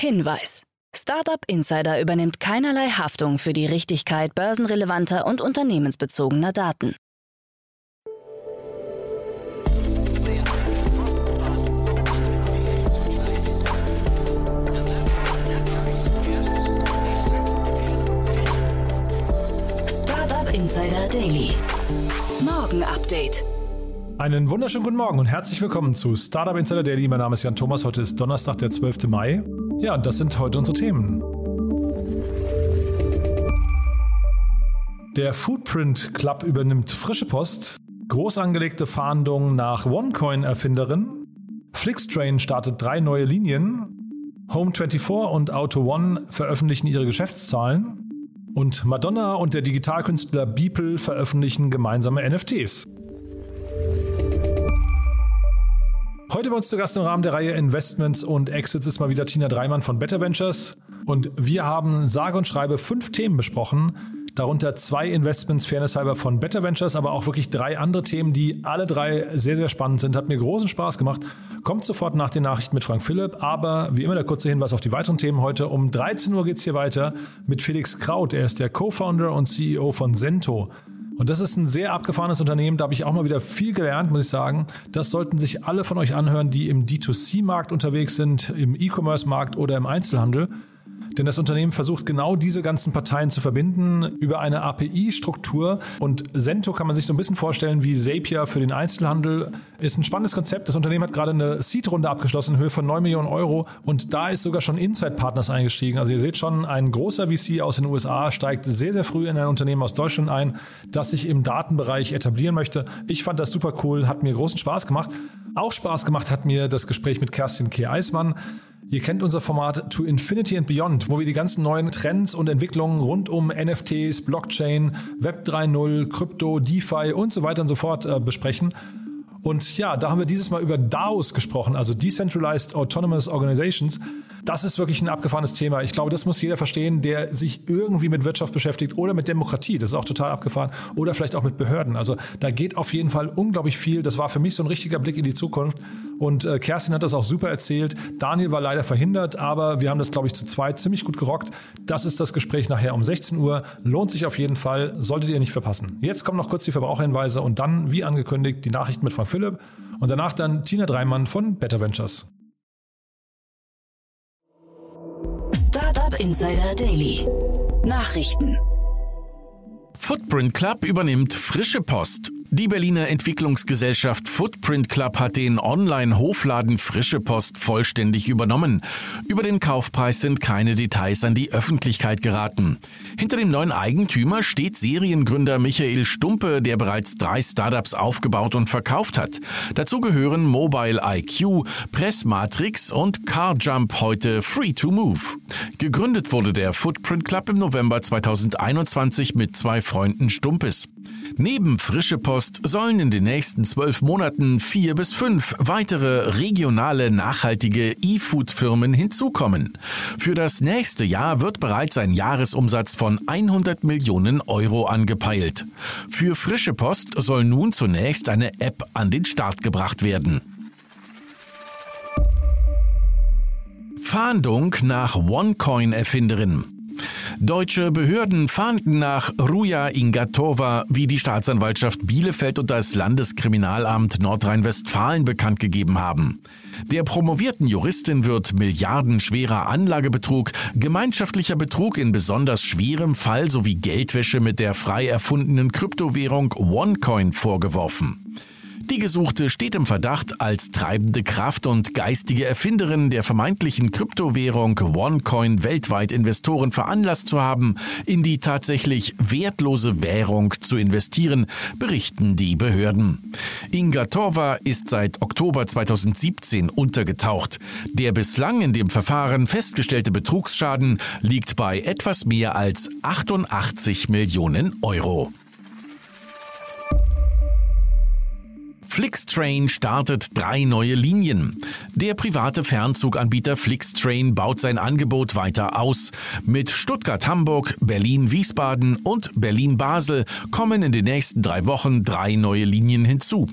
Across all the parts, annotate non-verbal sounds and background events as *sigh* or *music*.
Hinweis. Startup Insider übernimmt keinerlei Haftung für die Richtigkeit börsenrelevanter und unternehmensbezogener Daten. Startup Insider Daily. Morgen Update. Einen wunderschönen guten Morgen und herzlich willkommen zu Startup Insider Daily. Mein Name ist Jan Thomas. Heute ist Donnerstag, der 12. Mai. Ja, das sind heute unsere Themen. Der Footprint Club übernimmt frische Post. Groß angelegte Fahndung nach OneCoin-Erfinderin. Flixtrain startet drei neue Linien. Home24 und Auto One veröffentlichen ihre Geschäftszahlen. Und Madonna und der Digitalkünstler Beeple veröffentlichen gemeinsame NFTs. Heute bei uns zu Gast im Rahmen der Reihe Investments und Exits ist mal wieder Tina Dreimann von Better Ventures. Und wir haben sage und schreibe fünf Themen besprochen, darunter zwei Investments fairnesshalber von Better Ventures, aber auch wirklich drei andere Themen, die alle drei sehr, sehr spannend sind. Hat mir großen Spaß gemacht. Kommt sofort nach den Nachrichten mit Frank Philipp, aber wie immer der kurze Hinweis auf die weiteren Themen heute. Um 13 Uhr geht es hier weiter mit Felix Kraut. Er ist der Co-Founder und CEO von Sento. Und das ist ein sehr abgefahrenes Unternehmen. Da habe ich auch mal wieder viel gelernt, muss ich sagen. Das sollten sich alle von euch anhören, die im D2C-Markt unterwegs sind, im E-Commerce-Markt oder im Einzelhandel. Denn das Unternehmen versucht genau diese ganzen Parteien zu verbinden über eine API-Struktur. Und Sento kann man sich so ein bisschen vorstellen wie Zapier für den Einzelhandel. Ist ein spannendes Konzept. Das Unternehmen hat gerade eine Seed-Runde abgeschlossen in Höhe von 9 Millionen Euro. Und da ist sogar schon Inside Partners eingestiegen. Also ihr seht schon, ein großer VC aus den USA steigt sehr, sehr früh in ein Unternehmen aus Deutschland ein, das sich im Datenbereich etablieren möchte. Ich fand das super cool, hat mir großen Spaß gemacht. Auch Spaß gemacht hat mir das Gespräch mit Kerstin K. Eismann. Ihr kennt unser Format To Infinity and Beyond, wo wir die ganzen neuen Trends und Entwicklungen rund um NFTs, Blockchain, Web 3.0, Krypto, DeFi und so weiter und so fort äh, besprechen. Und ja, da haben wir dieses Mal über DAOs gesprochen, also Decentralized Autonomous Organizations. Das ist wirklich ein abgefahrenes Thema. Ich glaube, das muss jeder verstehen, der sich irgendwie mit Wirtschaft beschäftigt oder mit Demokratie. Das ist auch total abgefahren. Oder vielleicht auch mit Behörden. Also da geht auf jeden Fall unglaublich viel. Das war für mich so ein richtiger Blick in die Zukunft. Und äh, Kerstin hat das auch super erzählt. Daniel war leider verhindert, aber wir haben das, glaube ich, zu zweit ziemlich gut gerockt. Das ist das Gespräch nachher um 16 Uhr. Lohnt sich auf jeden Fall. Solltet ihr nicht verpassen. Jetzt kommen noch kurz die Verbraucherhinweise und dann, wie angekündigt, die Nachrichten mit Frank Philipp. Und danach dann Tina Dreimann von Better Ventures. Startup Insider Daily. Nachrichten. Footprint Club übernimmt frische Post. Die Berliner Entwicklungsgesellschaft Footprint Club hat den Online-Hofladen Frische Post vollständig übernommen. Über den Kaufpreis sind keine Details an die Öffentlichkeit geraten. Hinter dem neuen Eigentümer steht Seriengründer Michael Stumpe, der bereits drei Startups aufgebaut und verkauft hat. Dazu gehören Mobile IQ, Pressmatrix und CarJump, heute Free to Move. Gegründet wurde der Footprint Club im November 2021 mit zwei Freunden Stumpes. Neben Frische Post sollen in den nächsten zwölf Monaten vier bis fünf weitere regionale nachhaltige E-Food-Firmen hinzukommen. Für das nächste Jahr wird bereits ein Jahresumsatz von 100 Millionen Euro angepeilt. Für Frische Post soll nun zunächst eine App an den Start gebracht werden. Fahndung nach OneCoin-Erfinderin. Deutsche Behörden fahnden nach Ruja Ingatova, wie die Staatsanwaltschaft Bielefeld und das Landeskriminalamt Nordrhein-Westfalen bekannt gegeben haben. Der promovierten Juristin wird milliardenschwerer Anlagebetrug, gemeinschaftlicher Betrug in besonders schwerem Fall sowie Geldwäsche mit der frei erfundenen Kryptowährung OneCoin vorgeworfen. Die Gesuchte steht im Verdacht, als treibende Kraft und geistige Erfinderin der vermeintlichen Kryptowährung OneCoin weltweit Investoren veranlasst zu haben, in die tatsächlich wertlose Währung zu investieren, berichten die Behörden. Inga Torva ist seit Oktober 2017 untergetaucht. Der bislang in dem Verfahren festgestellte Betrugsschaden liegt bei etwas mehr als 88 Millionen Euro. Flixtrain startet drei neue Linien. Der private Fernzuganbieter Flixtrain baut sein Angebot weiter aus. Mit Stuttgart-Hamburg, Berlin-Wiesbaden und Berlin-Basel kommen in den nächsten drei Wochen drei neue Linien hinzu.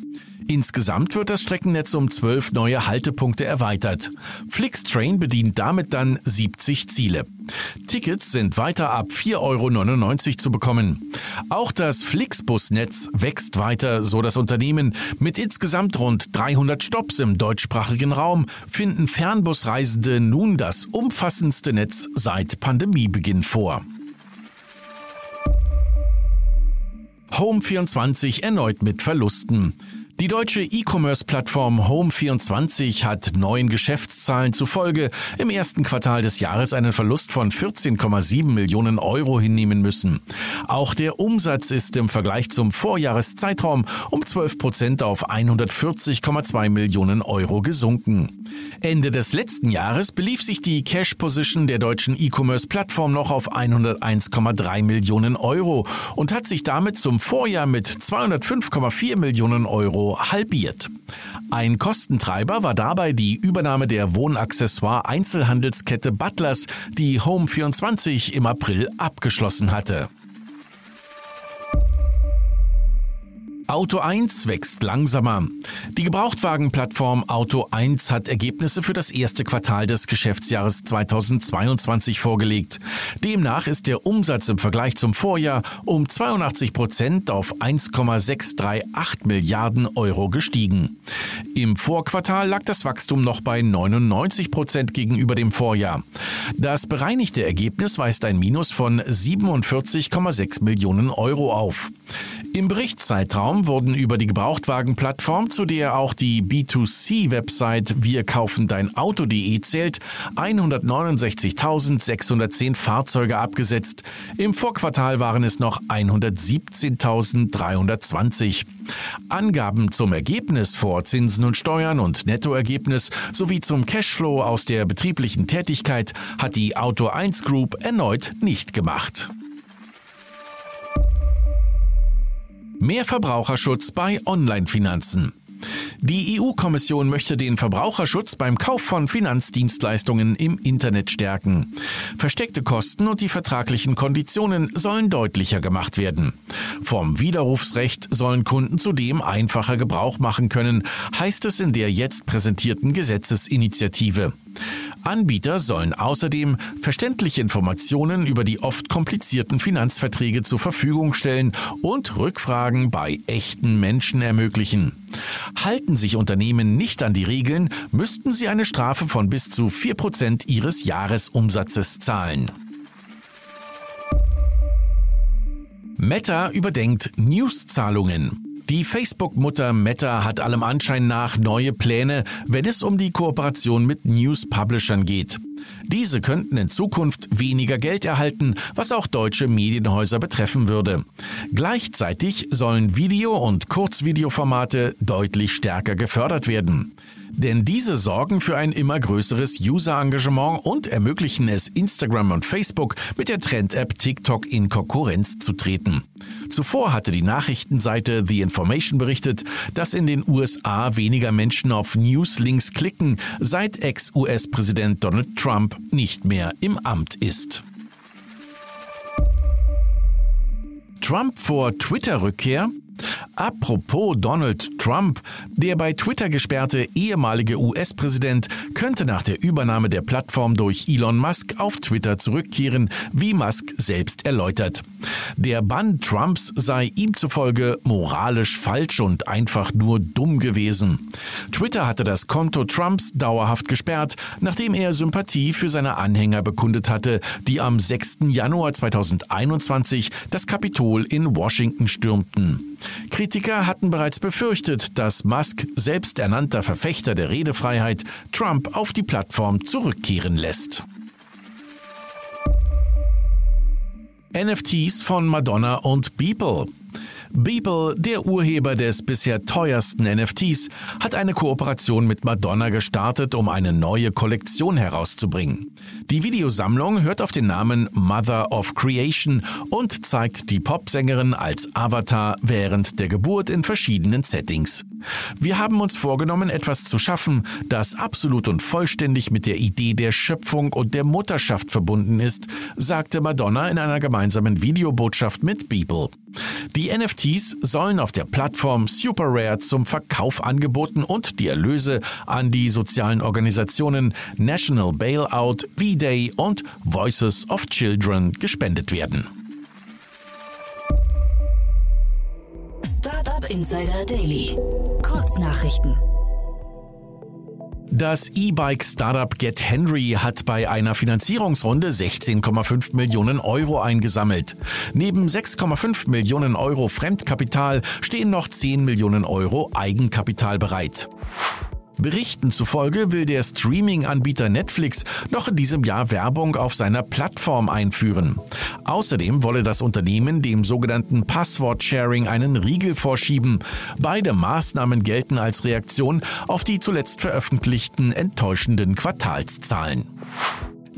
Insgesamt wird das Streckennetz um zwölf neue Haltepunkte erweitert. Flixtrain bedient damit dann 70 Ziele. Tickets sind weiter ab 4,99 Euro zu bekommen. Auch das Flixbus-Netz wächst weiter, so das Unternehmen. Mit insgesamt rund 300 Stops im deutschsprachigen Raum finden Fernbusreisende nun das umfassendste Netz seit Pandemiebeginn vor. Home24 erneut mit Verlusten. Die deutsche E-Commerce-Plattform Home24 hat neuen Geschäftszahlen zufolge im ersten Quartal des Jahres einen Verlust von 14,7 Millionen Euro hinnehmen müssen. Auch der Umsatz ist im Vergleich zum Vorjahreszeitraum um 12 Prozent auf 140,2 Millionen Euro gesunken. Ende des letzten Jahres belief sich die Cash Position der deutschen E-Commerce-Plattform noch auf 101,3 Millionen Euro und hat sich damit zum Vorjahr mit 205,4 Millionen Euro halbiert. Ein Kostentreiber war dabei die Übernahme der Wohnaccessoire-Einzelhandelskette Butlers, die Home24 im April abgeschlossen hatte. Auto 1 wächst langsamer. Die Gebrauchtwagenplattform Auto 1 hat Ergebnisse für das erste Quartal des Geschäftsjahres 2022 vorgelegt. Demnach ist der Umsatz im Vergleich zum Vorjahr um 82 Prozent auf 1,638 Milliarden Euro gestiegen. Im Vorquartal lag das Wachstum noch bei 99 Prozent gegenüber dem Vorjahr. Das bereinigte Ergebnis weist ein Minus von 47,6 Millionen Euro auf. Im Berichtszeitraum wurden über die Gebrauchtwagenplattform, zu der auch die B2C-Website Wir Auto.de zählt, 169.610 Fahrzeuge abgesetzt. Im Vorquartal waren es noch 117.320. Angaben zum Ergebnis vor Zinsen und Steuern und Nettoergebnis sowie zum Cashflow aus der betrieblichen Tätigkeit hat die Auto 1 Group erneut nicht gemacht. Mehr Verbraucherschutz bei Online-Finanzen. Die EU-Kommission möchte den Verbraucherschutz beim Kauf von Finanzdienstleistungen im Internet stärken. Versteckte Kosten und die vertraglichen Konditionen sollen deutlicher gemacht werden. Vom Widerrufsrecht sollen Kunden zudem einfacher Gebrauch machen können, heißt es in der jetzt präsentierten Gesetzesinitiative. Anbieter sollen außerdem verständliche Informationen über die oft komplizierten Finanzverträge zur Verfügung stellen und Rückfragen bei echten Menschen ermöglichen. Halten sich Unternehmen nicht an die Regeln, müssten sie eine Strafe von bis zu 4% ihres Jahresumsatzes zahlen. Meta überdenkt Newszahlungen. Die Facebook-Mutter Meta hat allem Anschein nach neue Pläne, wenn es um die Kooperation mit News-Publishern geht. Diese könnten in Zukunft weniger Geld erhalten, was auch deutsche Medienhäuser betreffen würde. Gleichzeitig sollen Video- und Kurzvideoformate deutlich stärker gefördert werden. Denn diese sorgen für ein immer größeres User-Engagement und ermöglichen es Instagram und Facebook mit der Trend-App TikTok in Konkurrenz zu treten. Zuvor hatte die Nachrichtenseite The Information berichtet, dass in den USA weniger Menschen auf Newslinks klicken, seit Ex-US-Präsident Donald Trump nicht mehr im Amt ist. Trump vor Twitter-Rückkehr? Apropos Donald Trump, der bei Twitter gesperrte ehemalige US-Präsident könnte nach der Übernahme der Plattform durch Elon Musk auf Twitter zurückkehren, wie Musk selbst erläutert. Der Bann Trumps sei ihm zufolge moralisch falsch und einfach nur dumm gewesen. Twitter hatte das Konto Trumps dauerhaft gesperrt, nachdem er Sympathie für seine Anhänger bekundet hatte, die am 6. Januar 2021 das Kapitol in Washington stürmten. Kritiker hatten bereits befürchtet, dass Musk, selbst ernannter Verfechter der Redefreiheit, Trump auf die Plattform zurückkehren lässt. NFTs von Madonna und Beeple. Beeple, der Urheber des bisher teuersten NFTs, hat eine Kooperation mit Madonna gestartet, um eine neue Kollektion herauszubringen. Die Videosammlung hört auf den Namen Mother of Creation und zeigt die Popsängerin als Avatar während der Geburt in verschiedenen Settings. Wir haben uns vorgenommen, etwas zu schaffen, das absolut und vollständig mit der Idee der Schöpfung und der Mutterschaft verbunden ist, sagte Madonna in einer gemeinsamen Videobotschaft mit Beeple. Die NFT NFTs sollen auf der Plattform SuperRare zum Verkauf angeboten und die Erlöse an die sozialen Organisationen National Bailout, V-Day und Voices of Children gespendet werden. Startup Insider Daily. Kurznachrichten. Das E-Bike-Startup Get Henry hat bei einer Finanzierungsrunde 16,5 Millionen Euro eingesammelt. Neben 6,5 Millionen Euro Fremdkapital stehen noch 10 Millionen Euro Eigenkapital bereit. Berichten zufolge will der Streaming-Anbieter Netflix noch in diesem Jahr Werbung auf seiner Plattform einführen. Außerdem wolle das Unternehmen dem sogenannten Passwort-Sharing einen Riegel vorschieben. Beide Maßnahmen gelten als Reaktion auf die zuletzt veröffentlichten enttäuschenden Quartalszahlen.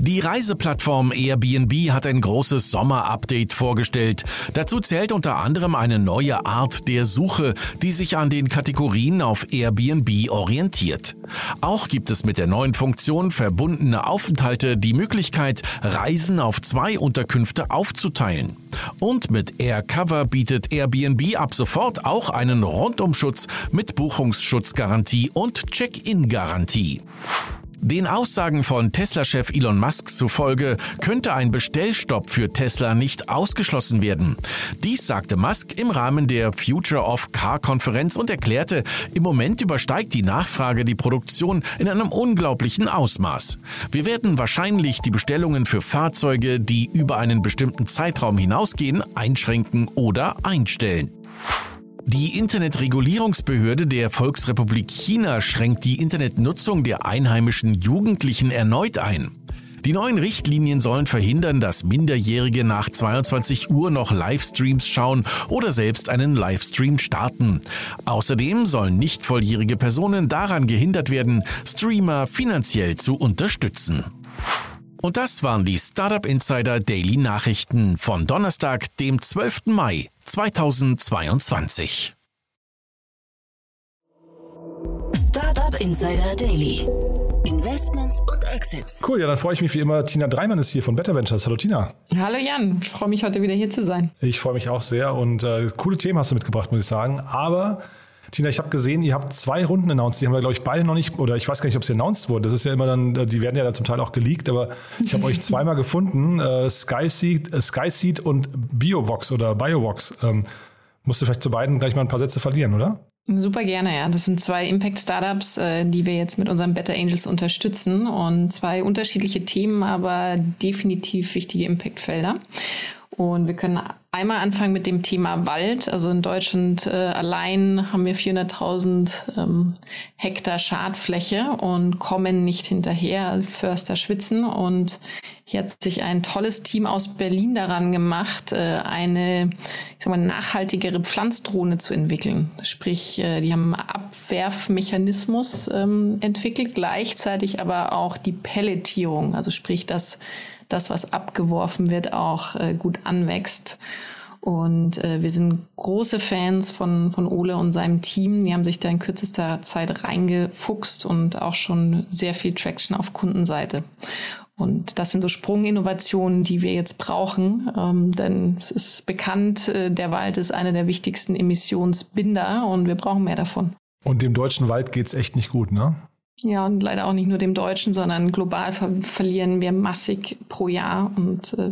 Die Reiseplattform Airbnb hat ein großes Sommer-Update vorgestellt. Dazu zählt unter anderem eine neue Art der Suche, die sich an den Kategorien auf Airbnb orientiert. Auch gibt es mit der neuen Funktion verbundene Aufenthalte die Möglichkeit, Reisen auf zwei Unterkünfte aufzuteilen. Und mit AirCover bietet Airbnb ab sofort auch einen Rundumschutz mit Buchungsschutzgarantie und Check-in-Garantie. Den Aussagen von Tesla-Chef Elon Musk zufolge könnte ein Bestellstopp für Tesla nicht ausgeschlossen werden. Dies sagte Musk im Rahmen der Future of Car-Konferenz und erklärte, im Moment übersteigt die Nachfrage die Produktion in einem unglaublichen Ausmaß. Wir werden wahrscheinlich die Bestellungen für Fahrzeuge, die über einen bestimmten Zeitraum hinausgehen, einschränken oder einstellen. Die Internetregulierungsbehörde der Volksrepublik China schränkt die Internetnutzung der einheimischen Jugendlichen erneut ein. Die neuen Richtlinien sollen verhindern, dass Minderjährige nach 22 Uhr noch Livestreams schauen oder selbst einen Livestream starten. Außerdem sollen nicht volljährige Personen daran gehindert werden, Streamer finanziell zu unterstützen. Und das waren die Startup Insider Daily Nachrichten von Donnerstag, dem 12. Mai 2022. Startup Insider Daily. Investments und Exits. Cool, ja, dann freue ich mich wie immer. Tina Dreimann ist hier von Better Ventures. Hallo Tina. Hallo Jan, ich freue mich heute wieder hier zu sein. Ich freue mich auch sehr und äh, coole Themen hast du mitgebracht, muss ich sagen. Aber Tina, ich habe gesehen, ihr habt zwei Runden announced. Die haben wir, glaube ich, beide noch nicht, oder ich weiß gar nicht, ob sie announced wurden. Das ist ja immer dann, die werden ja dann zum Teil auch geleakt, aber ich habe *laughs* euch zweimal gefunden. Äh, Skyseed, äh, Skyseed und Biovox oder Biovox. Ähm, musst du vielleicht zu beiden gleich mal ein paar Sätze verlieren, oder? Super gerne, ja. Das sind zwei Impact-Startups, äh, die wir jetzt mit unseren Better Angels unterstützen und zwei unterschiedliche Themen, aber definitiv wichtige Impact-Felder. Und wir können einmal anfangen mit dem Thema Wald. Also in Deutschland äh, allein haben wir 400.000 ähm, Hektar Schadfläche und kommen nicht hinterher. Förster schwitzen. Und hier hat sich ein tolles Team aus Berlin daran gemacht, äh, eine ich sag mal, nachhaltigere Pflanzdrohne zu entwickeln. Sprich, äh, die haben einen Abwerfmechanismus ähm, entwickelt, gleichzeitig aber auch die Pelletierung. Also sprich, dass das, was abgeworfen wird, auch äh, gut anwächst. Und äh, wir sind große Fans von, von Ole und seinem Team. Die haben sich da in kürzester Zeit reingefuchst und auch schon sehr viel Traction auf Kundenseite. Und das sind so Sprunginnovationen, die wir jetzt brauchen, ähm, denn es ist bekannt, äh, der Wald ist einer der wichtigsten Emissionsbinder und wir brauchen mehr davon. Und dem deutschen Wald geht es echt nicht gut, ne? Ja, und leider auch nicht nur dem Deutschen, sondern global ver verlieren wir massig pro Jahr und äh,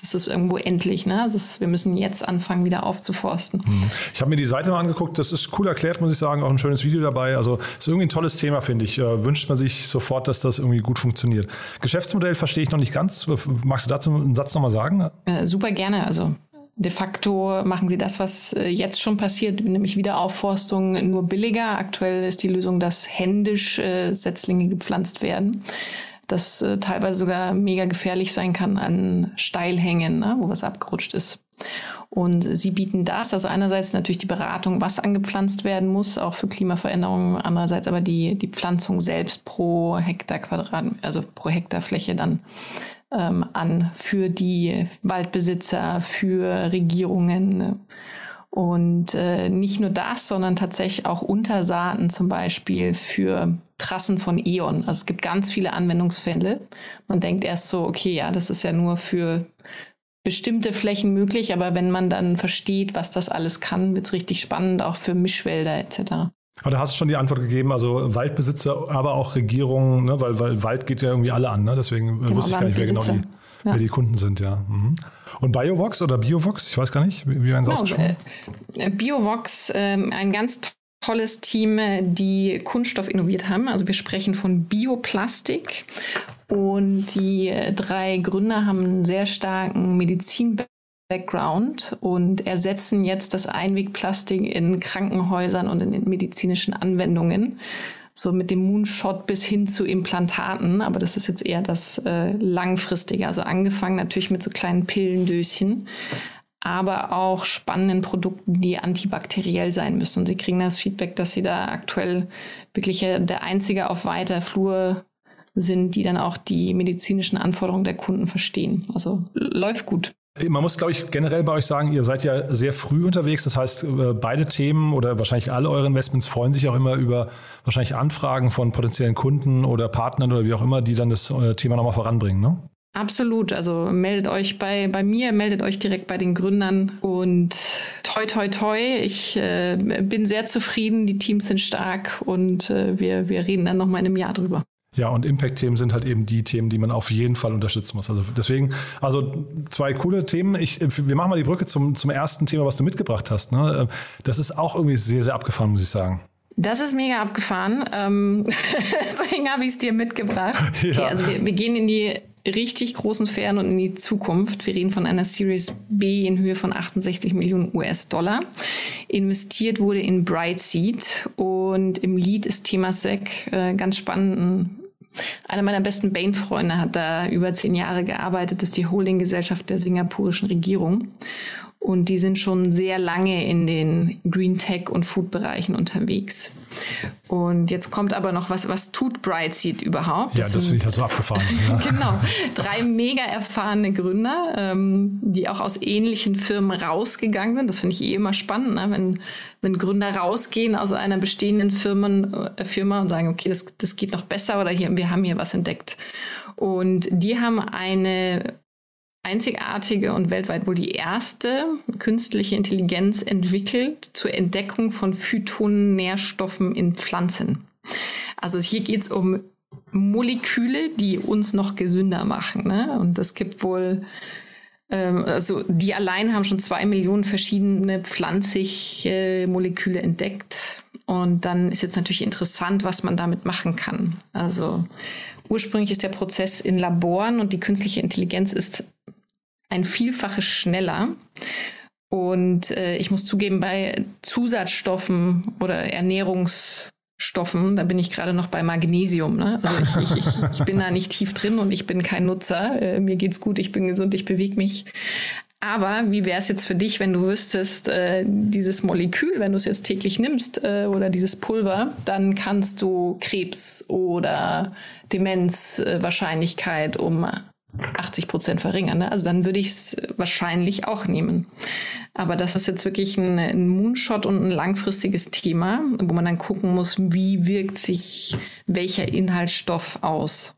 das ist irgendwo endlich. Ne? Ist, wir müssen jetzt anfangen, wieder aufzuforsten. Mhm. Ich habe mir die Seite mal angeguckt. Das ist cool erklärt, muss ich sagen. Auch ein schönes Video dabei. Also ist irgendwie ein tolles Thema, finde ich. Äh, wünscht man sich sofort, dass das irgendwie gut funktioniert. Geschäftsmodell verstehe ich noch nicht ganz. Magst du dazu einen Satz nochmal sagen? Äh, super gerne. Also De facto machen sie das, was äh, jetzt schon passiert, nämlich Wiederaufforstung nur billiger. Aktuell ist die Lösung, dass händisch äh, Setzlinge gepflanzt werden. Das äh, teilweise sogar mega gefährlich sein kann an Steilhängen, ne, wo was abgerutscht ist. Und sie bieten das, also einerseits natürlich die Beratung, was angepflanzt werden muss, auch für Klimaveränderungen, andererseits aber die, die Pflanzung selbst pro Hektar Quadrat, also pro Hektar Fläche dann ähm, an für die Waldbesitzer, für Regierungen. Und äh, nicht nur das, sondern tatsächlich auch Untersaaten zum Beispiel für Trassen von E.ON. Also es gibt ganz viele Anwendungsfälle. Man denkt erst so, okay, ja, das ist ja nur für bestimmte Flächen möglich, aber wenn man dann versteht, was das alles kann, wird es richtig spannend, auch für Mischwälder etc. Aber da hast du schon die Antwort gegeben, also Waldbesitzer, aber auch Regierungen, ne? weil, weil Wald geht ja irgendwie alle an, ne? deswegen genau, wusste ich gar nicht, wer genau die, ja. wer die Kunden sind, ja. Mhm. Und Biovox oder Biovox, ich weiß gar nicht, wie, wie werden sie genau, ausgesprochen? Äh, Biovox, äh, ein ganz tolles Team, die Kunststoff innoviert haben. Also wir sprechen von Bioplastik und die drei Gründer haben einen sehr starken Medizin-Background und ersetzen jetzt das Einwegplastik in Krankenhäusern und in medizinischen Anwendungen. So mit dem Moonshot bis hin zu Implantaten, aber das ist jetzt eher das äh, langfristige. Also angefangen natürlich mit so kleinen Pillendöschen, aber auch spannenden Produkten, die antibakteriell sein müssen. Und sie kriegen das Feedback, dass sie da aktuell wirklich der einzige auf weiter Flur sind, die dann auch die medizinischen Anforderungen der Kunden verstehen. Also läuft gut. Man muss, glaube ich, generell bei euch sagen, ihr seid ja sehr früh unterwegs. Das heißt, äh, beide Themen oder wahrscheinlich alle eure Investments freuen sich auch immer über wahrscheinlich Anfragen von potenziellen Kunden oder Partnern oder wie auch immer, die dann das äh, Thema nochmal voranbringen, ne? Absolut. Also meldet euch bei, bei mir, meldet euch direkt bei den Gründern und toi, toi, toi. Ich äh, bin sehr zufrieden, die Teams sind stark und äh, wir, wir reden dann nochmal in einem Jahr drüber. Ja, und Impact-Themen sind halt eben die Themen, die man auf jeden Fall unterstützen muss. Also deswegen, also zwei coole Themen. Ich, wir machen mal die Brücke zum, zum ersten Thema, was du mitgebracht hast. Ne? Das ist auch irgendwie sehr, sehr abgefahren, muss ich sagen. Das ist mega abgefahren. Ähm, *laughs* deswegen habe ich es dir mitgebracht. *laughs* Ja. Okay, also wir, wir gehen in die richtig großen Fern und in die Zukunft. Wir reden von einer Series B in Höhe von 68 Millionen US-Dollar. Investiert wurde in Brightseed und im Lead ist Temasek, äh, ganz spannend. Einer meiner besten Bain-Freunde hat da über zehn Jahre gearbeitet, ist die Holdinggesellschaft der singapurischen Regierung. Und die sind schon sehr lange in den Green Tech und Food Bereichen unterwegs. Und jetzt kommt aber noch was, was tut Brightseed überhaupt? Ja, das, das finde ich ja so abgefahren. Ja. *laughs* genau. Drei mega erfahrene Gründer, ähm, die auch aus ähnlichen Firmen rausgegangen sind. Das finde ich eh immer spannend, ne? wenn, wenn Gründer rausgehen aus einer bestehenden Firmen, äh, Firma und sagen, okay, das, das geht noch besser oder hier, wir haben hier was entdeckt. Und die haben eine einzigartige und weltweit wohl die erste künstliche Intelligenz entwickelt zur Entdeckung von Phytonährstoffen in Pflanzen. Also hier geht es um Moleküle, die uns noch gesünder machen. Ne? Und es gibt wohl, ähm, also die allein haben schon zwei Millionen verschiedene pflanzliche Moleküle entdeckt. Und dann ist jetzt natürlich interessant, was man damit machen kann. Also ursprünglich ist der Prozess in Laboren und die künstliche Intelligenz ist ein Vielfaches schneller. Und äh, ich muss zugeben, bei Zusatzstoffen oder Ernährungsstoffen, da bin ich gerade noch bei Magnesium. Ne? Also ich, ich, ich, ich, bin da nicht tief drin und ich bin kein Nutzer. Äh, mir geht's gut, ich bin gesund, ich bewege mich. Aber wie wäre es jetzt für dich, wenn du wüsstest, äh, dieses Molekül, wenn du es jetzt täglich nimmst äh, oder dieses Pulver, dann kannst du Krebs oder Demenzwahrscheinlichkeit um 80 Prozent verringern. Ne? Also dann würde ich es wahrscheinlich auch nehmen. Aber das ist jetzt wirklich ein, ein, Moonshot und ein langfristiges Thema, wo man dann gucken muss, wie wirkt sich welcher Inhaltsstoff aus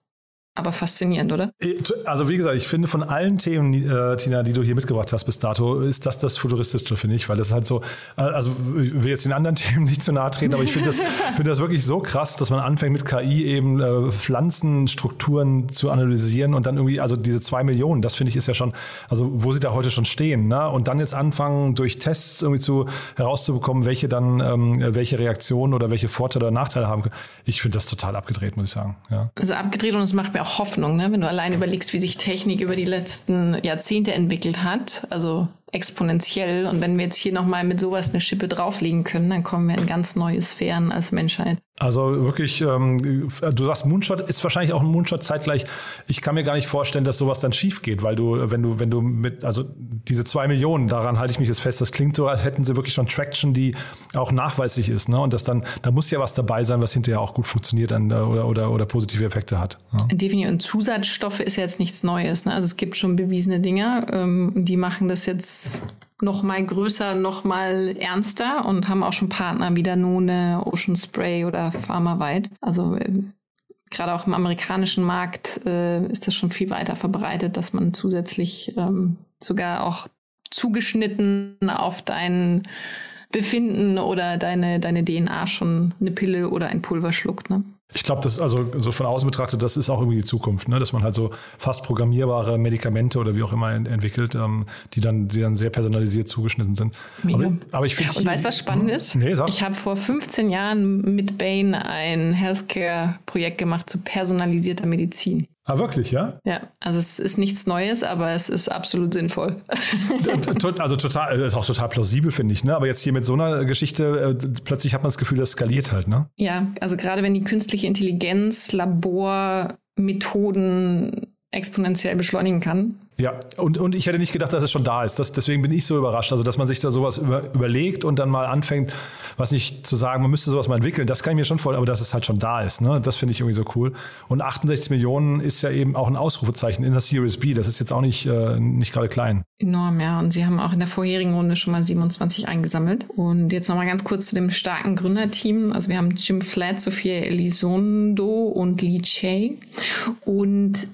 aber faszinierend, oder? Äh, also wie gesagt, ich finde von allen Themen, äh, Tina, die du hier mitgebracht hast bis dato, ist das das futuristischste, finde ich, weil das halt so, äh, also ich will jetzt den anderen *laughs* Themen nicht zu nahe treten, aber ich finde das, *laughs* find das wirklich so krass, dass man anfängt mit KI eben äh, Pflanzenstrukturen zu analysieren und dann irgendwie, also diese zwei Millionen, das finde ich ist ja schon, also wo sie da heute schon stehen, ne? und dann jetzt anfangen durch Tests irgendwie zu herauszubekommen, welche dann, ähm, welche Reaktionen oder welche Vorteile oder Nachteile haben können. Ich finde das total abgedreht, muss ich sagen. Ja. Also abgedreht und es macht mir auch auch Hoffnung, ne? wenn du allein überlegst, wie sich Technik über die letzten Jahrzehnte entwickelt hat. Also exponentiell. Und wenn wir jetzt hier nochmal mit sowas eine Schippe drauflegen können, dann kommen wir in ganz neue Sphären als Menschheit. Also wirklich, ähm, du sagst Moonshot ist wahrscheinlich auch ein Moonshot zeitgleich. Ich kann mir gar nicht vorstellen, dass sowas dann schief geht, weil du, wenn du, wenn du mit, also diese zwei Millionen, daran halte ich mich jetzt fest, das klingt so, als hätten sie wirklich schon Traction, die auch nachweislich ist, ne? Und das dann, da muss ja was dabei sein, was hinterher auch gut funktioniert an, oder, oder, oder positive Effekte hat. Ja. Definitiv. Und Zusatzstoffe ist jetzt nichts Neues. Ne? Also es gibt schon bewiesene Dinge, ähm, die machen das jetzt noch mal größer, noch mal ernster und haben auch schon Partner wie Danone, Ocean Spray oder Pharmawide. Also äh, gerade auch im amerikanischen Markt äh, ist das schon viel weiter verbreitet, dass man zusätzlich ähm, sogar auch zugeschnitten auf dein Befinden oder deine, deine DNA schon eine Pille oder ein Pulver schluckt. Ne? Ich glaube, das also so von außen betrachtet, das ist auch irgendwie die Zukunft, ne? dass man halt so fast programmierbare Medikamente oder wie auch immer entwickelt, ähm, die dann, die dann sehr personalisiert zugeschnitten sind. Aber, aber, ich finde. Und weißt du, was spannend ist? Nee, sag. Ich habe vor 15 Jahren mit Bain ein Healthcare-Projekt gemacht zu personalisierter Medizin. Ah, wirklich, ja? Ja, also es ist nichts Neues, aber es ist absolut sinnvoll. also total, ist auch total plausibel, finde ich. Ne? Aber jetzt hier mit so einer Geschichte, äh, plötzlich hat man das Gefühl, das skaliert halt, ne? Ja, also gerade wenn die künstliche Intelligenz, Labormethoden exponentiell beschleunigen kann. Ja, und, und ich hätte nicht gedacht, dass es schon da ist. Das, deswegen bin ich so überrascht. Also, dass man sich da sowas über, überlegt und dann mal anfängt, was nicht zu sagen, man müsste sowas mal entwickeln, das kann ich mir schon vorstellen, aber dass es halt schon da ist. Ne? Das finde ich irgendwie so cool. Und 68 Millionen ist ja eben auch ein Ausrufezeichen in der Series B. Das ist jetzt auch nicht, äh, nicht gerade klein. Enorm, ja. Und sie haben auch in der vorherigen Runde schon mal 27 eingesammelt. Und jetzt nochmal ganz kurz zu dem starken Gründerteam. Also, wir haben Jim Flatt, Sophia Elizondo und Lee Che. Und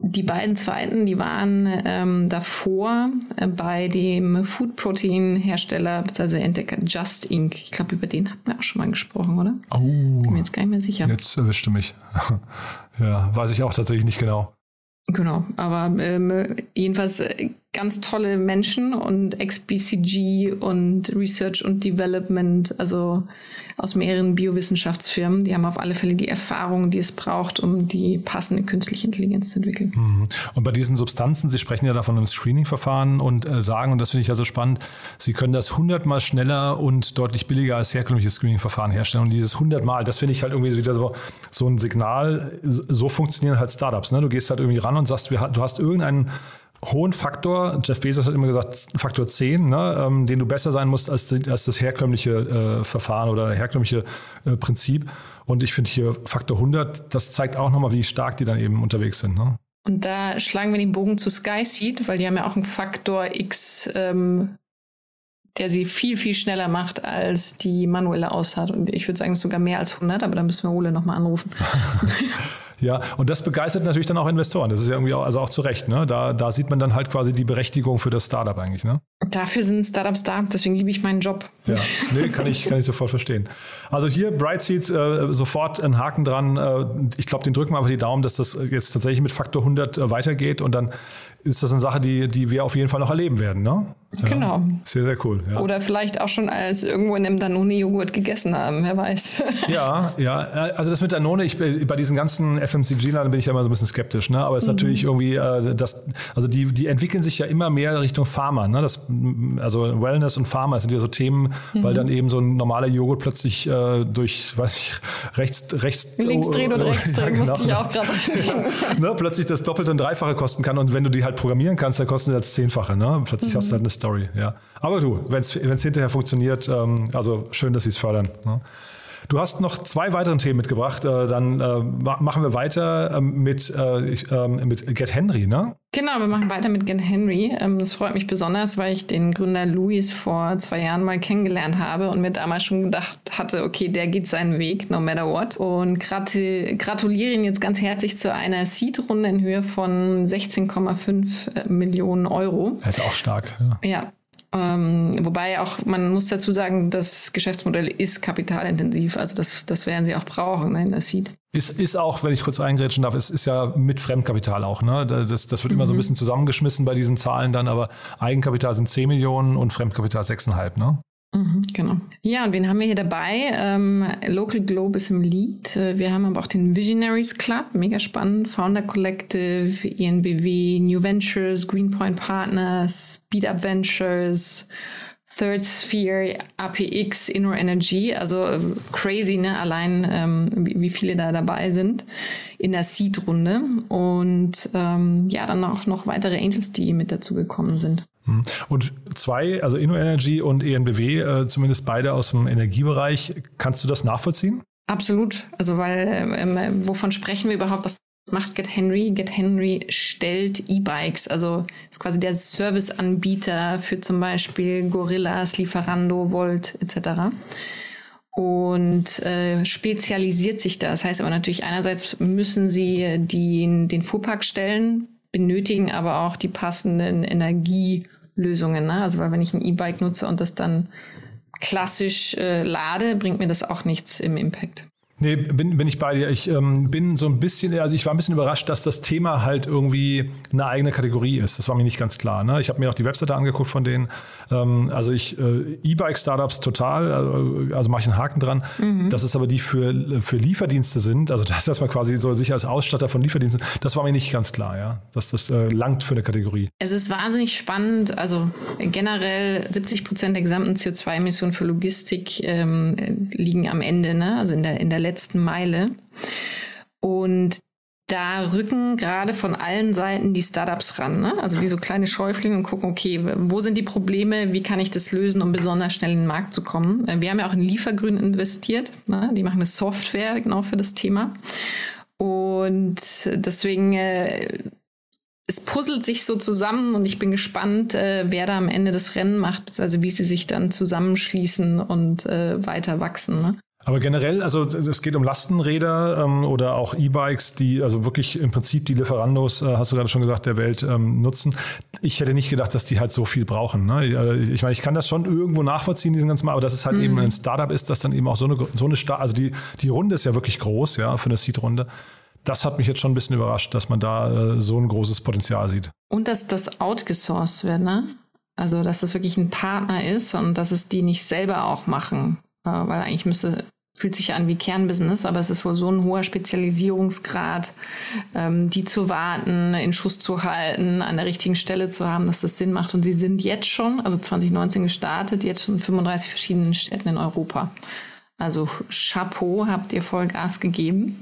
die beiden zweiten, die waren ähm, davor äh, bei dem Food Protein Hersteller bzw. Entdecker Just Inc. Ich glaube, über den hatten wir auch schon mal gesprochen, oder? Oh. Bin mir jetzt gar nicht mehr sicher. Jetzt erwischte mich. *laughs* ja, weiß ich auch tatsächlich nicht genau. Genau, aber ähm, jedenfalls äh, ganz tolle Menschen und XBCG und Research und Development, also aus mehreren Biowissenschaftsfirmen. Die haben auf alle Fälle die Erfahrung, die es braucht, um die passende künstliche Intelligenz zu entwickeln. Mhm. Und bei diesen Substanzen, Sie sprechen ja da von einem Screening-Verfahren und äh, sagen, und das finde ich ja so spannend, Sie können das hundertmal schneller und deutlich billiger als herkömmliches Screening-Verfahren herstellen. Und dieses hundertmal, das finde ich halt irgendwie wieder so, so ein Signal. So funktionieren halt Startups. Ne? Du gehst halt irgendwie ran und sagst, du hast irgendeinen hohen Faktor, Jeff Bezos hat immer gesagt, Faktor 10, ne, ähm, den du besser sein musst als, als das herkömmliche äh, Verfahren oder herkömmliche äh, Prinzip. Und ich finde hier Faktor 100, das zeigt auch nochmal, wie stark die dann eben unterwegs sind. Ne? Und da schlagen wir den Bogen zu SkySeed, weil die haben ja auch einen Faktor X, ähm, der sie viel, viel schneller macht als die manuelle Aussaat. Und ich würde sagen, sogar mehr als 100, aber da müssen wir Ole nochmal anrufen. *laughs* *laughs* Ja, und das begeistert natürlich dann auch Investoren. Das ist ja irgendwie auch, also auch zu Recht. Ne? Da, da sieht man dann halt quasi die Berechtigung für das Startup eigentlich. Ne? Dafür sind Startups da, deswegen liebe ich meinen Job. Ja, nee, kann ich, kann ich sofort verstehen. Also hier Brightseeds äh, sofort ein Haken dran. Äh, ich glaube, den drücken wir einfach die Daumen, dass das jetzt tatsächlich mit Faktor 100 äh, weitergeht und dann ist das eine Sache, die, die wir auf jeden Fall noch erleben werden. Ne? Ja, genau. Sehr, sehr cool. Ja. Oder vielleicht auch schon als irgendwo in einem Danone-Joghurt gegessen haben, wer weiß. *laughs* ja, ja. Also das mit Danone, ich, bei diesen ganzen FMCG-Lern bin ich ja immer so ein bisschen skeptisch. Ne? Aber es ist mhm. natürlich irgendwie, äh, das, also die, die entwickeln sich ja immer mehr Richtung Pharma. Ne? Das, also Wellness und Pharma sind ja so Themen, mhm. weil dann eben so ein normaler Joghurt plötzlich äh, durch, weiß ich, rechts, rechts. Links drehen und rechts drehen, *laughs* ja, genau. *laughs* musste ich auch gerade ne? Plötzlich das Doppelte und Dreifache kosten kann. Und wenn du die halt programmieren kannst, dann kostet das Zehnfache. Ne? Plötzlich mhm. hast du halt eine Story, ja. Aber du, wenn es hinterher funktioniert, ähm, also schön, dass sie es fördern. Ne? Du hast noch zwei weitere Themen mitgebracht. Äh, dann äh, machen wir weiter ähm, mit, äh, ähm, mit Get Henry, ne? Genau, wir machen weiter mit Get Henry. Ähm, das freut mich besonders, weil ich den Gründer Louis vor zwei Jahren mal kennengelernt habe und mir damals schon gedacht hatte, okay, der geht seinen Weg, no matter what. Und gratuliere ihn jetzt ganz herzlich zu einer Seed-Runde in Höhe von 16,5 Millionen Euro. Er ist auch stark. Ja, ja ähm, wobei auch, man muss dazu sagen, das Geschäftsmodell ist kapitalintensiv, also das, das werden sie auch brauchen ne, in der Seed. Ist, ist auch, wenn ich kurz eingrätschen darf, ist, ist ja mit Fremdkapital auch. Ne? Das, das wird mhm. immer so ein mhm. bisschen zusammengeschmissen bei diesen Zahlen dann, aber Eigenkapital sind 10 Millionen und Fremdkapital 6,5, ne? Mhm, genau. Ja, und wen haben wir hier dabei? Ähm, Local Globe ist im Lead. Äh, wir haben aber auch den Visionaries Club, mega spannend. Founder Collective, ENBW, New Ventures, Greenpoint Partners, Speed Up Ventures, Third Sphere, APX, Inner Energy. Also äh, crazy, ne? Allein ähm, wie, wie, viele da dabei sind in der Seed-Runde. Und ähm, ja, dann auch noch weitere Angels, die mit dazu gekommen sind. Hm. Und zwei, also InnoEnergy und ENBW, äh, zumindest beide aus dem Energiebereich, kannst du das nachvollziehen? Absolut. Also, weil, ähm, äh, wovon sprechen wir überhaupt? Was macht Get Henry? Get Henry stellt E-Bikes, also ist quasi der Serviceanbieter für zum Beispiel Gorillas, Lieferando, Volt etc. und äh, spezialisiert sich das. Das heißt aber natürlich, einerseits müssen sie die, den Fuhrpark stellen, benötigen aber auch die passenden Energielösungen. Ne? Also weil wenn ich ein E-Bike nutze und das dann klassisch äh, lade, bringt mir das auch nichts im Impact. Nee, bin, bin ich bei dir. Ich ähm, bin so ein bisschen, also ich war ein bisschen überrascht, dass das Thema halt irgendwie eine eigene Kategorie ist. Das war mir nicht ganz klar. Ne? Ich habe mir auch die Webseite angeguckt von denen. Ähm, also ich, äh, E-Bike-Startups total, also, also mache ich einen Haken dran. Mhm. Das ist aber die für, für Lieferdienste sind, also das, dass man quasi so sich als Ausstatter von Lieferdiensten, das war mir nicht ganz klar, ja. Dass das äh, langt für eine Kategorie. Es ist wahnsinnig spannend. Also generell 70 Prozent der gesamten CO2-Emissionen für Logistik ähm, liegen am Ende, ne? also in der, in der letzten Meile. Und da rücken gerade von allen Seiten die Startups ran. Ne? Also wie so kleine Schäuflinge und gucken, okay, wo sind die Probleme, wie kann ich das lösen, um besonders schnell in den Markt zu kommen. Äh, wir haben ja auch in Liefergrün investiert. Ne? Die machen eine Software genau für das Thema. Und deswegen, äh, es puzzelt sich so zusammen und ich bin gespannt, äh, wer da am Ende das Rennen macht, also wie sie sich dann zusammenschließen und äh, weiter wachsen. Ne? Aber generell, also es geht um Lastenräder ähm, oder auch E-Bikes, die also wirklich im Prinzip die Lieferandos, äh, hast du gerade schon gesagt, der Welt ähm, nutzen. Ich hätte nicht gedacht, dass die halt so viel brauchen. Ne? Äh, ich meine, ich kann das schon irgendwo nachvollziehen, diesen ganzen Mal, aber dass es halt mhm. eben ein Startup ist, das dann eben auch so eine, so eine Star also die, die Runde ist ja wirklich groß, ja, für eine Seed-Runde. Das hat mich jetzt schon ein bisschen überrascht, dass man da äh, so ein großes Potenzial sieht. Und dass das outgesourced wird, ne? Also, dass das wirklich ein Partner ist und dass es die nicht selber auch machen. Äh, weil eigentlich müsste, fühlt sich an wie Kernbusiness, aber es ist wohl so ein hoher Spezialisierungsgrad, ähm, die zu warten, in Schuss zu halten, an der richtigen Stelle zu haben, dass das Sinn macht. Und sie sind jetzt schon, also 2019 gestartet, jetzt schon in 35 verschiedenen Städten in Europa. Also Chapeau, habt ihr voll Gas gegeben.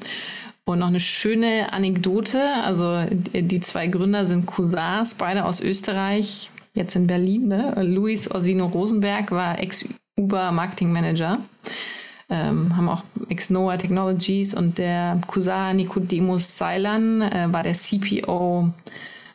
Und noch eine schöne Anekdote, also die zwei Gründer sind Cousins, beide aus Österreich, jetzt in Berlin. Ne? Luis Orsino Rosenberg war Ex-Uber-Marketing-Manager, ähm, haben auch Ex-Noah Technologies und der Cousin Nicodemus Seilan äh, war der CPO,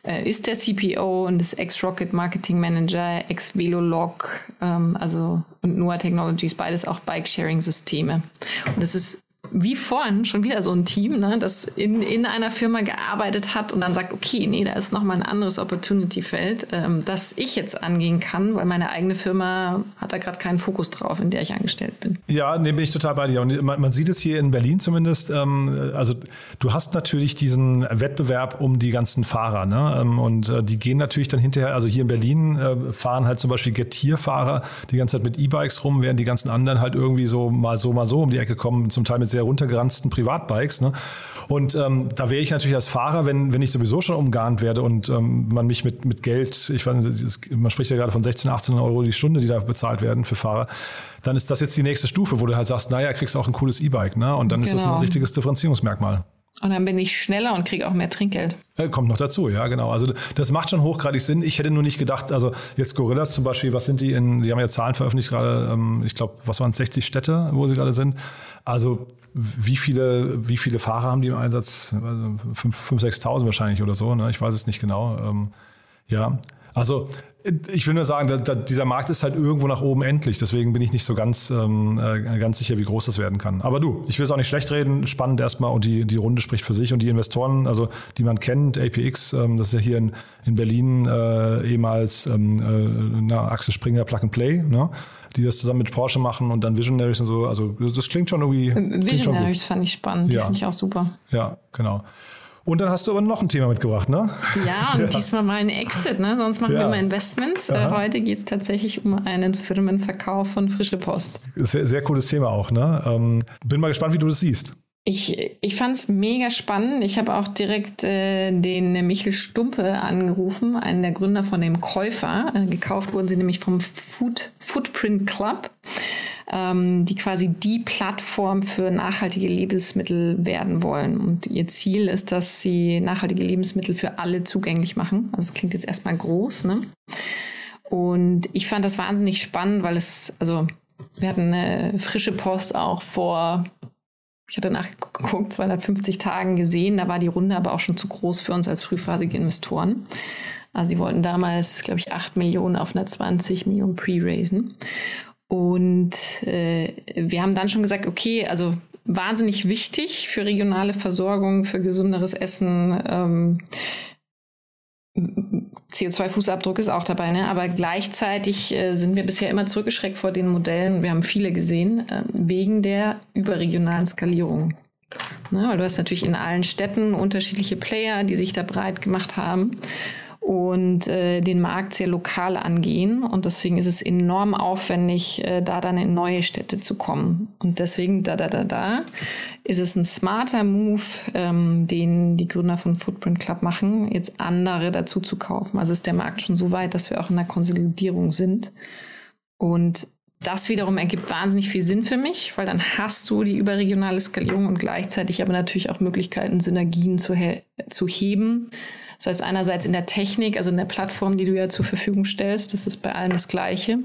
äh, ist der CPO und ist Ex-Rocket Marketing Manager, Ex-Velolog, ähm, also und Noah Technologies, beides auch Bike-Sharing-Systeme. Und das ist wie vorhin schon wieder so ein Team, ne, das in, in einer Firma gearbeitet hat und dann sagt, okay, nee, da ist nochmal ein anderes Opportunity-Feld, ähm, das ich jetzt angehen kann, weil meine eigene Firma hat da gerade keinen Fokus drauf, in der ich angestellt bin. Ja, nee, bin ich total bei dir. Und man, man sieht es hier in Berlin zumindest. Ähm, also du hast natürlich diesen Wettbewerb um die ganzen Fahrer. Ne? Ähm, und äh, die gehen natürlich dann hinterher, also hier in Berlin äh, fahren halt zum Beispiel Getierfahrer die ganze Zeit mit E-Bikes rum, während die ganzen anderen halt irgendwie so mal so, mal so um die Ecke kommen, zum Teil mit sehr runtergeranzten Privatbikes. Ne? Und ähm, da wäre ich natürlich als Fahrer, wenn, wenn ich sowieso schon umgarnt werde und ähm, man mich mit, mit Geld, ich weiß, man spricht ja gerade von 16, 18 Euro die Stunde, die da bezahlt werden für Fahrer, dann ist das jetzt die nächste Stufe, wo du halt sagst, naja, kriegst auch ein cooles E-Bike. Ne? Und dann genau. ist das ein genau. richtiges Differenzierungsmerkmal. Und dann bin ich schneller und kriege auch mehr Trinkgeld. Äh, kommt noch dazu, ja, genau. Also das macht schon hochgradig Sinn. Ich hätte nur nicht gedacht, also jetzt Gorillas zum Beispiel, was sind die in, die haben ja Zahlen veröffentlicht gerade, ähm, ich glaube, was waren es, 60 Städte, wo sie gerade sind. Also wie viele, wie viele Fahrer haben die im Einsatz? 5.000, 6.000 wahrscheinlich oder so, ne? ich weiß es nicht genau. Ähm, ja, also ich will nur sagen, da, da, dieser Markt ist halt irgendwo nach oben endlich. Deswegen bin ich nicht so ganz, ähm, äh, ganz sicher, wie groß das werden kann. Aber du, ich will es auch nicht schlecht reden. Spannend erstmal und die, die Runde spricht für sich. Und die Investoren, also die man kennt, APX, ähm, das ist ja hier in, in Berlin äh, ehemals ähm, äh, na, Axel Springer Plug and Play, ne? die das zusammen mit Porsche machen und dann Visionaries und so. Also das klingt schon irgendwie. Visionaries fand ich spannend, die ja. finde ich auch super. Ja, genau. Und dann hast du aber noch ein Thema mitgebracht, ne? Ja, und ja. diesmal mal ein Exit, ne? Sonst machen ja. wir immer Investments. Äh, Aha. Heute geht es tatsächlich um einen Firmenverkauf von Frische Post. Sehr, sehr cooles Thema auch, ne? Ähm, bin mal gespannt, wie du das siehst. Ich, ich fand es mega spannend. Ich habe auch direkt äh, den Michel Stumpe angerufen, einen der Gründer von dem Käufer. Äh, gekauft wurden sie nämlich vom Food, Footprint Club ähm, die quasi die Plattform für nachhaltige Lebensmittel werden wollen. Und ihr Ziel ist, dass sie nachhaltige Lebensmittel für alle zugänglich machen. Also es klingt jetzt erstmal groß, ne? Und ich fand das wahnsinnig spannend, weil es, also wir hatten eine frische Post auch vor, ich hatte nachgeguckt, 250 Tagen gesehen. Da war die Runde aber auch schon zu groß für uns als frühphasige Investoren. Also sie wollten damals, glaube ich, 8 Millionen auf einer 20 Millionen Pre-Raisen. Und äh, wir haben dann schon gesagt, okay, also wahnsinnig wichtig für regionale Versorgung, für gesunderes Essen. Ähm, CO2-Fußabdruck ist auch dabei, ne? aber gleichzeitig äh, sind wir bisher immer zurückgeschreckt vor den Modellen. Wir haben viele gesehen, äh, wegen der überregionalen Skalierung. Ne? Weil du hast natürlich in allen Städten unterschiedliche Player, die sich da breit gemacht haben und äh, den Markt sehr lokal angehen. Und deswegen ist es enorm aufwendig, äh, da dann in neue Städte zu kommen. Und deswegen, da, da, da, da, ist es ein smarter Move, ähm, den die Gründer von Footprint Club machen, jetzt andere dazu zu kaufen. Also ist der Markt schon so weit, dass wir auch in der Konsolidierung sind. Und das wiederum ergibt wahnsinnig viel Sinn für mich, weil dann hast du die überregionale Skalierung und gleichzeitig aber natürlich auch Möglichkeiten, Synergien zu, zu heben das heißt, einerseits in der Technik, also in der Plattform, die du ja zur Verfügung stellst, das ist bei allen das Gleiche.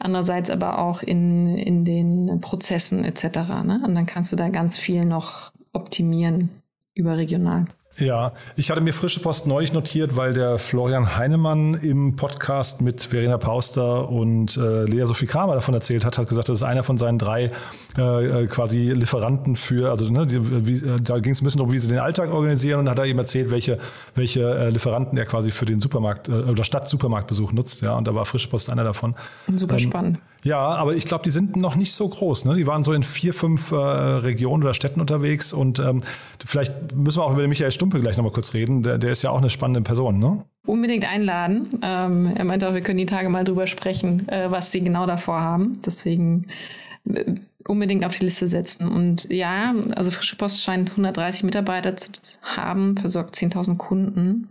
Andererseits aber auch in, in den Prozessen etc. Ne? Und dann kannst du da ganz viel noch optimieren überregional. Ja, ich hatte mir frische Post neulich notiert, weil der Florian Heinemann im Podcast mit Verena Pauster und äh, Lea Sophie Kramer davon erzählt hat, hat gesagt, das ist einer von seinen drei äh, äh quasi Lieferanten für, also ne, die, wie, äh, da ging es ein bisschen um, wie sie den Alltag organisieren und hat er eben erzählt, welche, welche äh, Lieferanten er quasi für den Supermarkt äh, oder Stadt-Supermarktbesuch nutzt. Ja, und da war frische Post einer davon. Super ähm, spannend. Ja, aber ich glaube, die sind noch nicht so groß. Ne? Die waren so in vier, fünf äh, Regionen oder Städten unterwegs und ähm, vielleicht müssen wir auch über den Michael Stumpe gleich nochmal kurz reden. Der, der ist ja auch eine spannende Person, ne? Unbedingt einladen. Ähm, er meinte auch, wir können die Tage mal drüber sprechen, äh, was sie genau davor haben. Deswegen unbedingt auf die Liste setzen. Und ja, also Frische Post scheint 130 Mitarbeiter zu haben, versorgt 10.000 Kunden.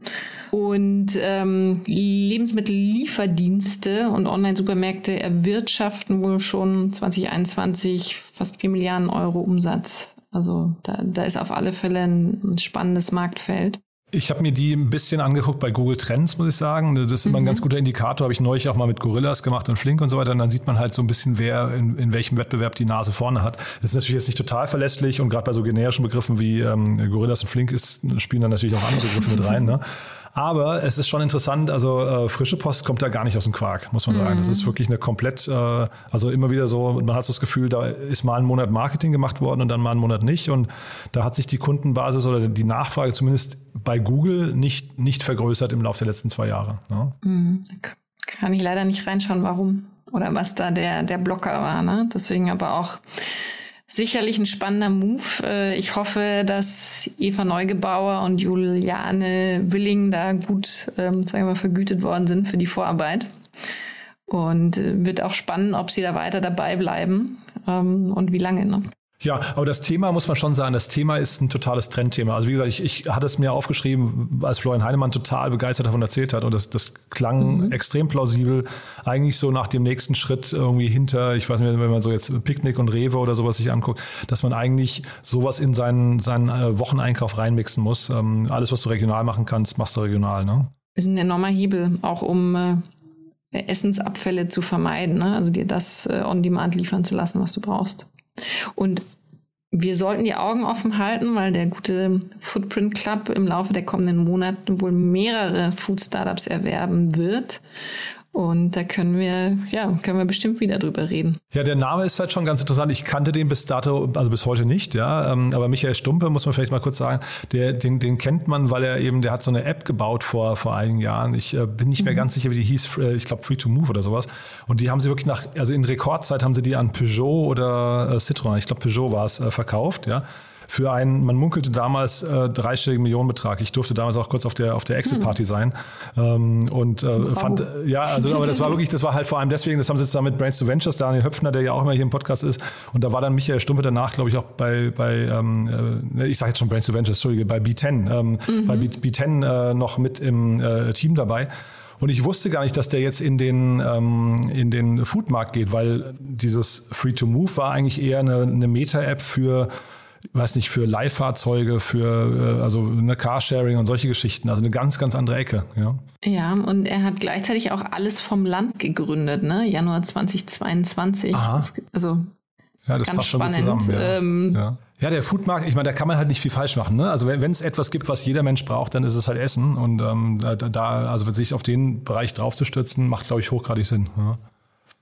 Und ähm, Lebensmittellieferdienste und Online-Supermärkte erwirtschaften wohl schon 2021 fast 4 Milliarden Euro Umsatz. Also da, da ist auf alle Fälle ein spannendes Marktfeld. Ich habe mir die ein bisschen angeguckt bei Google Trends, muss ich sagen. Das ist immer mhm. ein ganz guter Indikator. Habe ich neulich auch mal mit Gorillas gemacht und Flink und so weiter. Und dann sieht man halt so ein bisschen, wer in, in welchem Wettbewerb die Nase vorne hat. Das ist natürlich jetzt nicht total verlässlich und gerade bei so generischen Begriffen wie ähm, Gorillas und Flink ist, spielen dann natürlich auch andere Begriffe mit rein. Ne? *laughs* Aber es ist schon interessant, also äh, frische Post kommt da gar nicht aus dem Quark, muss man sagen. Mhm. Das ist wirklich eine komplett, äh, also immer wieder so, man hat so das Gefühl, da ist mal ein Monat Marketing gemacht worden und dann mal einen Monat nicht. Und da hat sich die Kundenbasis oder die Nachfrage zumindest bei Google nicht, nicht vergrößert im Laufe der letzten zwei Jahre. Ne? Mhm. Kann ich leider nicht reinschauen, warum oder was da der, der Blocker war. Ne? Deswegen aber auch sicherlich ein spannender Move. Äh, ich hoffe, dass Eva Neugebauer und Juliane Willing da gut, ähm, sagen wir mal, vergütet worden sind für die Vorarbeit. Und äh, wird auch spannend, ob sie da weiter dabei bleiben ähm, und wie lange. Ne? Ja, aber das Thema muss man schon sagen, das Thema ist ein totales Trendthema. Also wie gesagt, ich, ich hatte es mir aufgeschrieben, als Florian Heinemann total begeistert davon erzählt hat und das, das klang mhm. extrem plausibel. Eigentlich so nach dem nächsten Schritt irgendwie hinter, ich weiß nicht, wenn man so jetzt Picknick und Rewe oder sowas sich anguckt, dass man eigentlich sowas in seinen, seinen äh, Wocheneinkauf reinmixen muss. Ähm, alles, was du regional machen kannst, machst du regional. Ne? Ist ein enormer Hebel, auch um äh Essensabfälle zu vermeiden, ne? also dir das äh, on demand liefern zu lassen, was du brauchst. Und wir sollten die Augen offen halten, weil der gute Footprint Club im Laufe der kommenden Monate wohl mehrere Food Startups erwerben wird. Und da können wir, ja, können wir bestimmt wieder drüber reden. Ja, der Name ist halt schon ganz interessant. Ich kannte den bis dato, also bis heute nicht, ja. Ähm, aber Michael Stumpe, muss man vielleicht mal kurz sagen, der, den, den kennt man, weil er eben, der hat so eine App gebaut vor, vor einigen Jahren. Ich äh, bin nicht mehr mhm. ganz sicher, wie die hieß. Äh, ich glaube, Free to Move oder sowas. Und die haben sie wirklich nach, also in Rekordzeit haben sie die an Peugeot oder äh, Citroën, ich glaube Peugeot war es, verkauft, ja für einen, man munkelte damals äh, dreistelligen Millionenbetrag. Ich durfte damals auch kurz auf der auf der Exit-Party hm. sein ähm, und äh, wow. fand, ja, also aber das war wirklich, das war halt vor allem deswegen, das haben sie zusammen mit Brains to Ventures, Daniel Höpfner, der ja auch immer hier im Podcast ist, und da war dann Michael Stumpe danach, glaube ich, auch bei, bei ähm, äh, ich sage jetzt schon Brains to Ventures, Entschuldige, bei B10, ähm, mhm. bei B, B10 äh, noch mit im äh, Team dabei. Und ich wusste gar nicht, dass der jetzt in den, ähm, in den Foodmarkt geht, weil dieses Free-to-Move war eigentlich eher eine, eine Meta-App für weiß nicht, für Leihfahrzeuge, für äh, also eine Carsharing und solche Geschichten. Also eine ganz, ganz andere Ecke. Ja, ja und er hat gleichzeitig auch alles vom Land gegründet, ne? Januar 2022. Aha. Also ja, das passt spannend. schon gut zusammen. Ja. Ähm, ja. ja der Foodmarkt, ich meine, da kann man halt nicht viel falsch machen. Ne? Also wenn es etwas gibt, was jeder Mensch braucht, dann ist es halt Essen. Und ähm, da, da, also sich auf den Bereich draufzustürzen, macht, glaube ich, hochgradig Sinn. Ja.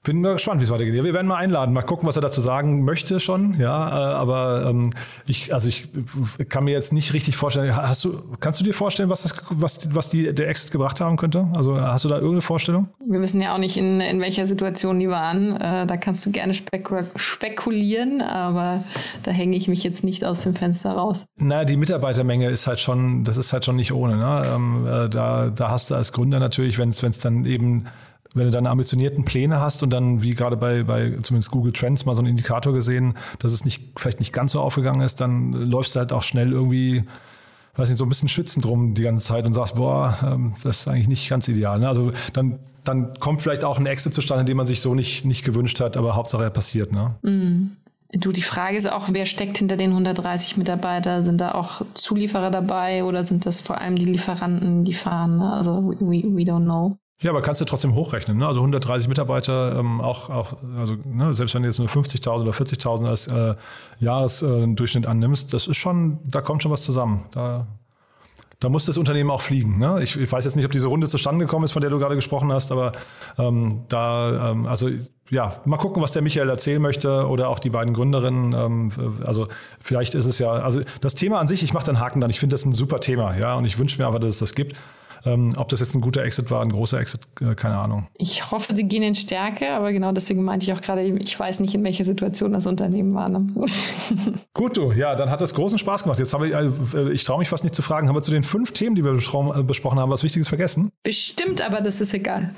Bin mal gespannt, wie es weitergeht. Wir werden mal einladen, mal gucken, was er dazu sagen möchte schon. Ja, äh, aber ähm, ich, also ich kann mir jetzt nicht richtig vorstellen. Hast du, kannst du dir vorstellen, was das, was, was die, der Exit gebracht haben könnte? Also hast du da irgendeine Vorstellung? Wir wissen ja auch nicht, in, in welcher Situation die waren. Äh, da kannst du gerne spekul spekulieren, aber da hänge ich mich jetzt nicht aus dem Fenster raus. Na, die Mitarbeitermenge ist halt schon, das ist halt schon nicht ohne. Ne? Ähm, äh, da, da hast du als Gründer natürlich, wenn es dann eben wenn du dann ambitionierten Pläne hast und dann, wie gerade bei, bei zumindest Google Trends mal so einen Indikator gesehen, dass es nicht, vielleicht nicht ganz so aufgegangen ist, dann läufst du halt auch schnell irgendwie, weiß nicht, so ein bisschen schwitzend rum die ganze Zeit und sagst, boah, ähm, das ist eigentlich nicht ganz ideal. Ne? Also dann, dann kommt vielleicht auch ein Exit zustande, den man sich so nicht, nicht gewünscht hat, aber Hauptsache er passiert. Ne? Mm. Du, die Frage ist auch, wer steckt hinter den 130 Mitarbeiter? Sind da auch Zulieferer dabei oder sind das vor allem die Lieferanten, die fahren? Ne? Also we, we don't know. Ja, aber kannst du trotzdem hochrechnen. Ne? Also 130 Mitarbeiter, ähm, auch, auch also ne, selbst wenn du jetzt nur 50.000 oder 40.000 als äh, Jahresdurchschnitt äh, annimmst, das ist schon, da kommt schon was zusammen. Da, da muss das Unternehmen auch fliegen. Ne? Ich, ich, weiß jetzt nicht, ob diese Runde zustande gekommen ist, von der du gerade gesprochen hast, aber ähm, da, ähm, also ja, mal gucken, was der Michael erzählen möchte oder auch die beiden Gründerinnen. Ähm, also vielleicht ist es ja, also das Thema an sich, ich mache den Haken dann. Ich finde das ein super Thema, ja, und ich wünsche mir aber, dass es das gibt. Ähm, ob das jetzt ein guter Exit war, ein großer Exit, äh, keine Ahnung. Ich hoffe, sie gehen in Stärke, aber genau deswegen meinte ich auch gerade, ich weiß nicht, in welcher Situation das Unternehmen war. Ne? *laughs* Gut, du, ja, dann hat das großen Spaß gemacht. Jetzt habe ich, äh, ich traue mich fast nicht zu fragen, haben wir zu den fünf Themen, die wir äh, besprochen haben, was Wichtiges vergessen? Bestimmt, aber das ist egal.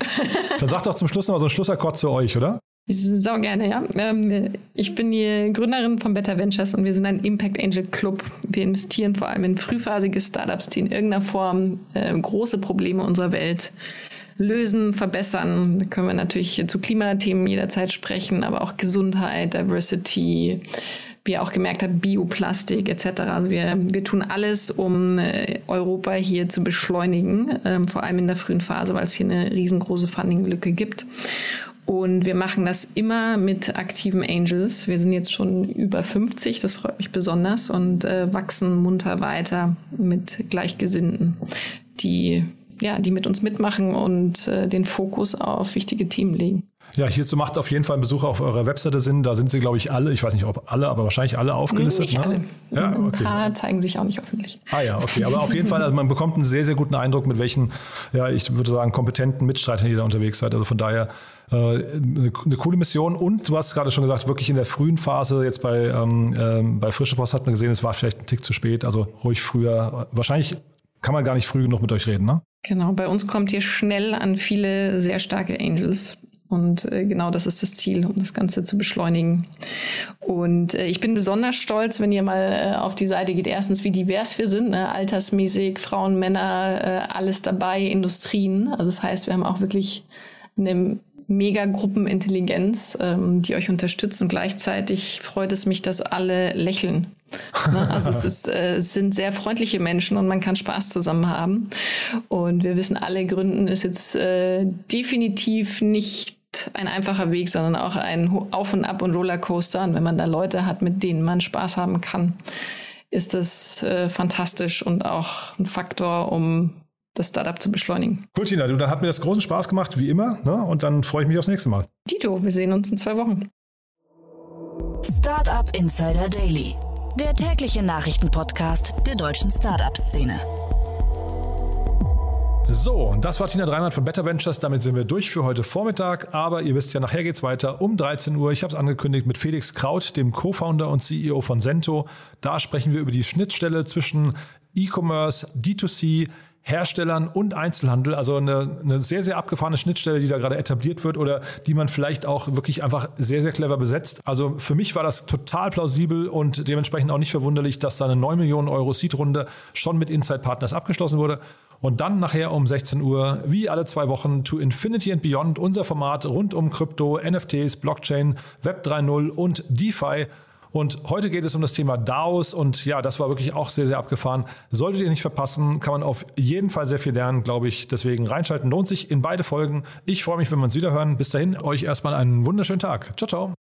dann sagt doch zum Schluss noch mal so ein Schlussakkord zu euch, oder? Sau gerne, ja. Ähm, ich bin die Gründerin von Better Ventures und wir sind ein Impact Angel Club. Wir investieren vor allem in frühphasige Startups, die in irgendeiner Form äh, große Probleme unserer Welt lösen, verbessern. Da können wir natürlich zu Klimathemen jederzeit sprechen, aber auch Gesundheit, Diversity, wie ihr auch gemerkt habt, Bioplastik etc. Also wir, wir tun alles, um äh, Europa hier zu beschleunigen, ähm, vor allem in der frühen Phase, weil es hier eine riesengroße Funding-Lücke gibt. Und wir machen das immer mit aktiven Angels. Wir sind jetzt schon über 50, das freut mich besonders und äh, wachsen munter weiter mit Gleichgesinnten, die ja, die mit uns mitmachen und äh, den Fokus auf wichtige Themen legen. Ja, hierzu macht auf jeden Fall ein Besuch auf eurer Webseite Sinn. Da sind sie, glaube ich, alle, ich weiß nicht, ob alle, aber wahrscheinlich alle aufgelistet. Nicht ne? alle. Ja, okay. Ein paar zeigen sich auch nicht öffentlich. Ah ja, okay. Aber auf jeden Fall, also man bekommt einen sehr, sehr guten Eindruck, mit welchen, ja, ich würde sagen, kompetenten Mitstreitern ihr da unterwegs seid. Also von daher eine, eine, coole Mission. Und du hast gerade schon gesagt, wirklich in der frühen Phase, jetzt bei, ähm, ähm, bei Frische Post hat man gesehen, es war vielleicht ein Tick zu spät, also ruhig früher. Wahrscheinlich kann man gar nicht früh genug mit euch reden, ne? Genau, bei uns kommt ihr schnell an viele sehr starke Angels. Und äh, genau das ist das Ziel, um das Ganze zu beschleunigen. Und äh, ich bin besonders stolz, wenn ihr mal äh, auf die Seite geht. Erstens, wie divers wir sind, ne? altersmäßig, Frauen, Männer, äh, alles dabei, Industrien. Also das heißt, wir haben auch wirklich eine mega Gruppenintelligenz, ähm, die euch unterstützt. Und gleichzeitig freut es mich, dass alle lächeln. *laughs* Ne? Also es, ist, äh, es sind sehr freundliche Menschen und man kann Spaß zusammen haben. Und wir wissen alle, Gründen ist jetzt äh, definitiv nicht ein einfacher Weg, sondern auch ein Auf und Ab und Rollercoaster. Und wenn man da Leute hat, mit denen man Spaß haben kann, ist das äh, fantastisch und auch ein Faktor, um das Startup zu beschleunigen. Cool, Tina, du, dann hat mir das großen Spaß gemacht, wie immer. Ne? Und dann freue ich mich aufs nächste Mal. Dito, wir sehen uns in zwei Wochen. Startup Insider Daily, der tägliche Nachrichtenpodcast der deutschen Startup-Szene. So, das war Tina Dreimann von Better Ventures. Damit sind wir durch für heute Vormittag. Aber ihr wisst ja, nachher geht es weiter um 13 Uhr. Ich habe es angekündigt mit Felix Kraut, dem Co-Founder und CEO von Sento. Da sprechen wir über die Schnittstelle zwischen E-Commerce, D2C, Herstellern und Einzelhandel. Also eine, eine sehr, sehr abgefahrene Schnittstelle, die da gerade etabliert wird oder die man vielleicht auch wirklich einfach sehr, sehr clever besetzt. Also für mich war das total plausibel und dementsprechend auch nicht verwunderlich, dass da eine 9 Millionen Euro Seed-Runde schon mit Inside Partners abgeschlossen wurde. Und dann nachher um 16 Uhr, wie alle zwei Wochen, To Infinity and Beyond, unser Format rund um Krypto, NFTs, Blockchain, Web 3.0 und DeFi. Und heute geht es um das Thema DAOs und ja, das war wirklich auch sehr, sehr abgefahren. Solltet ihr nicht verpassen, kann man auf jeden Fall sehr viel lernen, glaube ich. Deswegen reinschalten lohnt sich in beide Folgen. Ich freue mich, wenn wir uns wieder hören. Bis dahin, euch erstmal einen wunderschönen Tag. Ciao, ciao.